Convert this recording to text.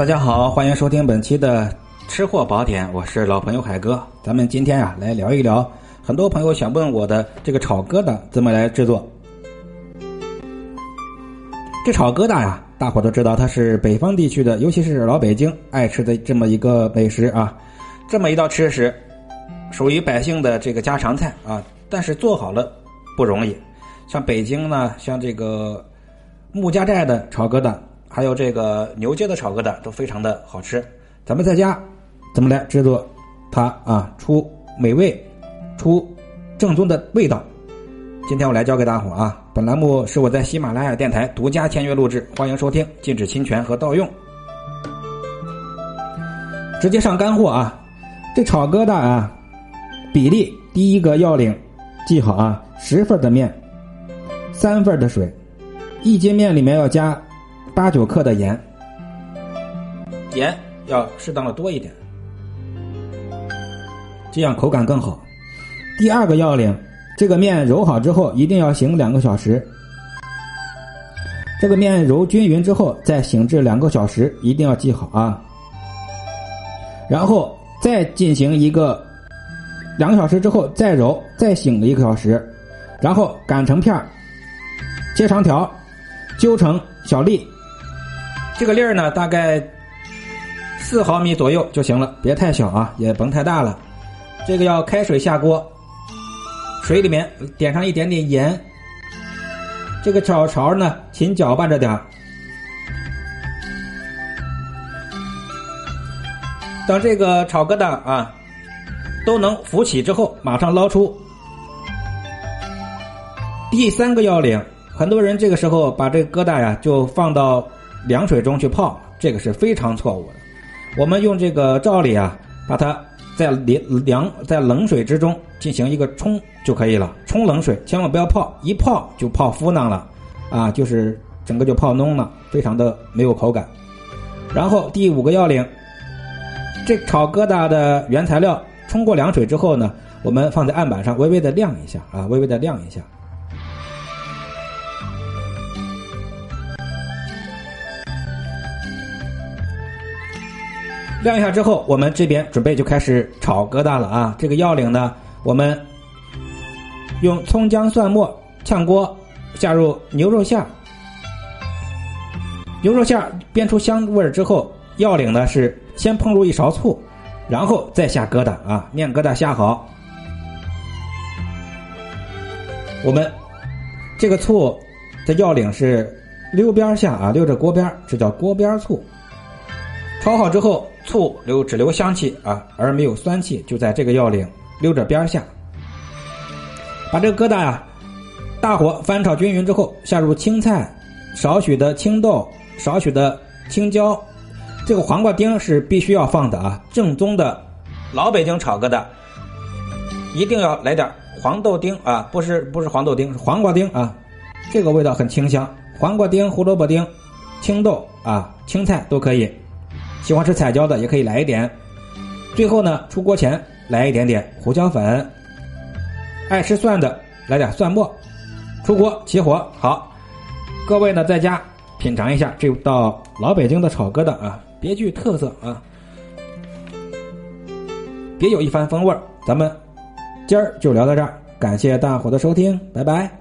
大家好，欢迎收听本期的吃货宝典，我是老朋友海哥。咱们今天啊，来聊一聊很多朋友想问我的这个炒疙瘩怎么来制作。这炒疙瘩呀，大伙都知道，它是北方地区的，尤其是老北京爱吃的这么一个美食啊。这么一道吃食，属于百姓的这个家常菜啊，但是做好了不容易。像北京呢，像这个穆家寨的炒疙瘩。还有这个牛街的炒疙瘩都非常的好吃，咱们在家怎么来制作它啊？出美味，出正宗的味道。今天我来教给大伙啊！本栏目是我在喜马拉雅电台独家签约录制，欢迎收听，禁止侵权和盗用。直接上干货啊！这炒疙瘩啊，比例第一个要领记好啊：十份的面，三份的水，一斤面里面要加。八九克的盐，盐要适当的多一点，这样口感更好。第二个要领，这个面揉好之后一定要醒两个小时。这个面揉均匀之后再醒至两个小时，一定要记好啊。然后再进行一个两个小时之后再揉，再醒一个小时，然后擀成片儿切长条，揪成小粒。这个粒儿呢，大概四毫米左右就行了，别太小啊，也甭太大了。这个要开水下锅，水里面点上一点点盐。这个炒勺呢，勤搅拌着点儿。等这个炒疙瘩啊都能浮起之后，马上捞出。第三个要领，很多人这个时候把这个疙瘩呀就放到。凉水中去泡，这个是非常错误的。我们用这个罩里啊，把它在凉凉在冷水之中进行一个冲就可以了。冲冷水，千万不要泡，一泡就泡糊囊了，啊，就是整个就泡蔫了，非常的没有口感。然后第五个要领，这炒疙瘩的原材料冲过凉水之后呢，我们放在案板上微微的晾一下啊，微微的晾一下。晾一下之后，我们这边准备就开始炒疙瘩了啊！这个要领呢，我们用葱姜蒜末炝锅，下入牛肉馅牛肉馅煸出香味儿之后，要领呢是先烹入一勺醋，然后再下疙瘩啊，面疙瘩下好。我们这个醋的要领是溜边下啊，溜着锅边，这叫锅边醋。炒好之后。醋留只留香气啊，而没有酸气，就在这个要领溜着边下。把这个疙瘩呀，大火翻炒均匀之后，下入青菜、少许的青豆、少许的青椒，这个黄瓜丁是必须要放的啊！正宗的老北京炒疙瘩，一定要来点黄豆丁啊，不是不是黄豆丁，是黄瓜丁啊，这个味道很清香。黄瓜丁、胡萝卜丁、青豆啊、青菜都可以。喜欢吃彩椒的也可以来一点，最后呢，出锅前来一点点胡椒粉。爱吃蒜的来点蒜末。出锅起火，好，各位呢在家品尝一下这道老北京的炒疙瘩啊，别具特色啊，别有一番风味咱们今儿就聊到这儿，感谢大伙的收听，拜拜。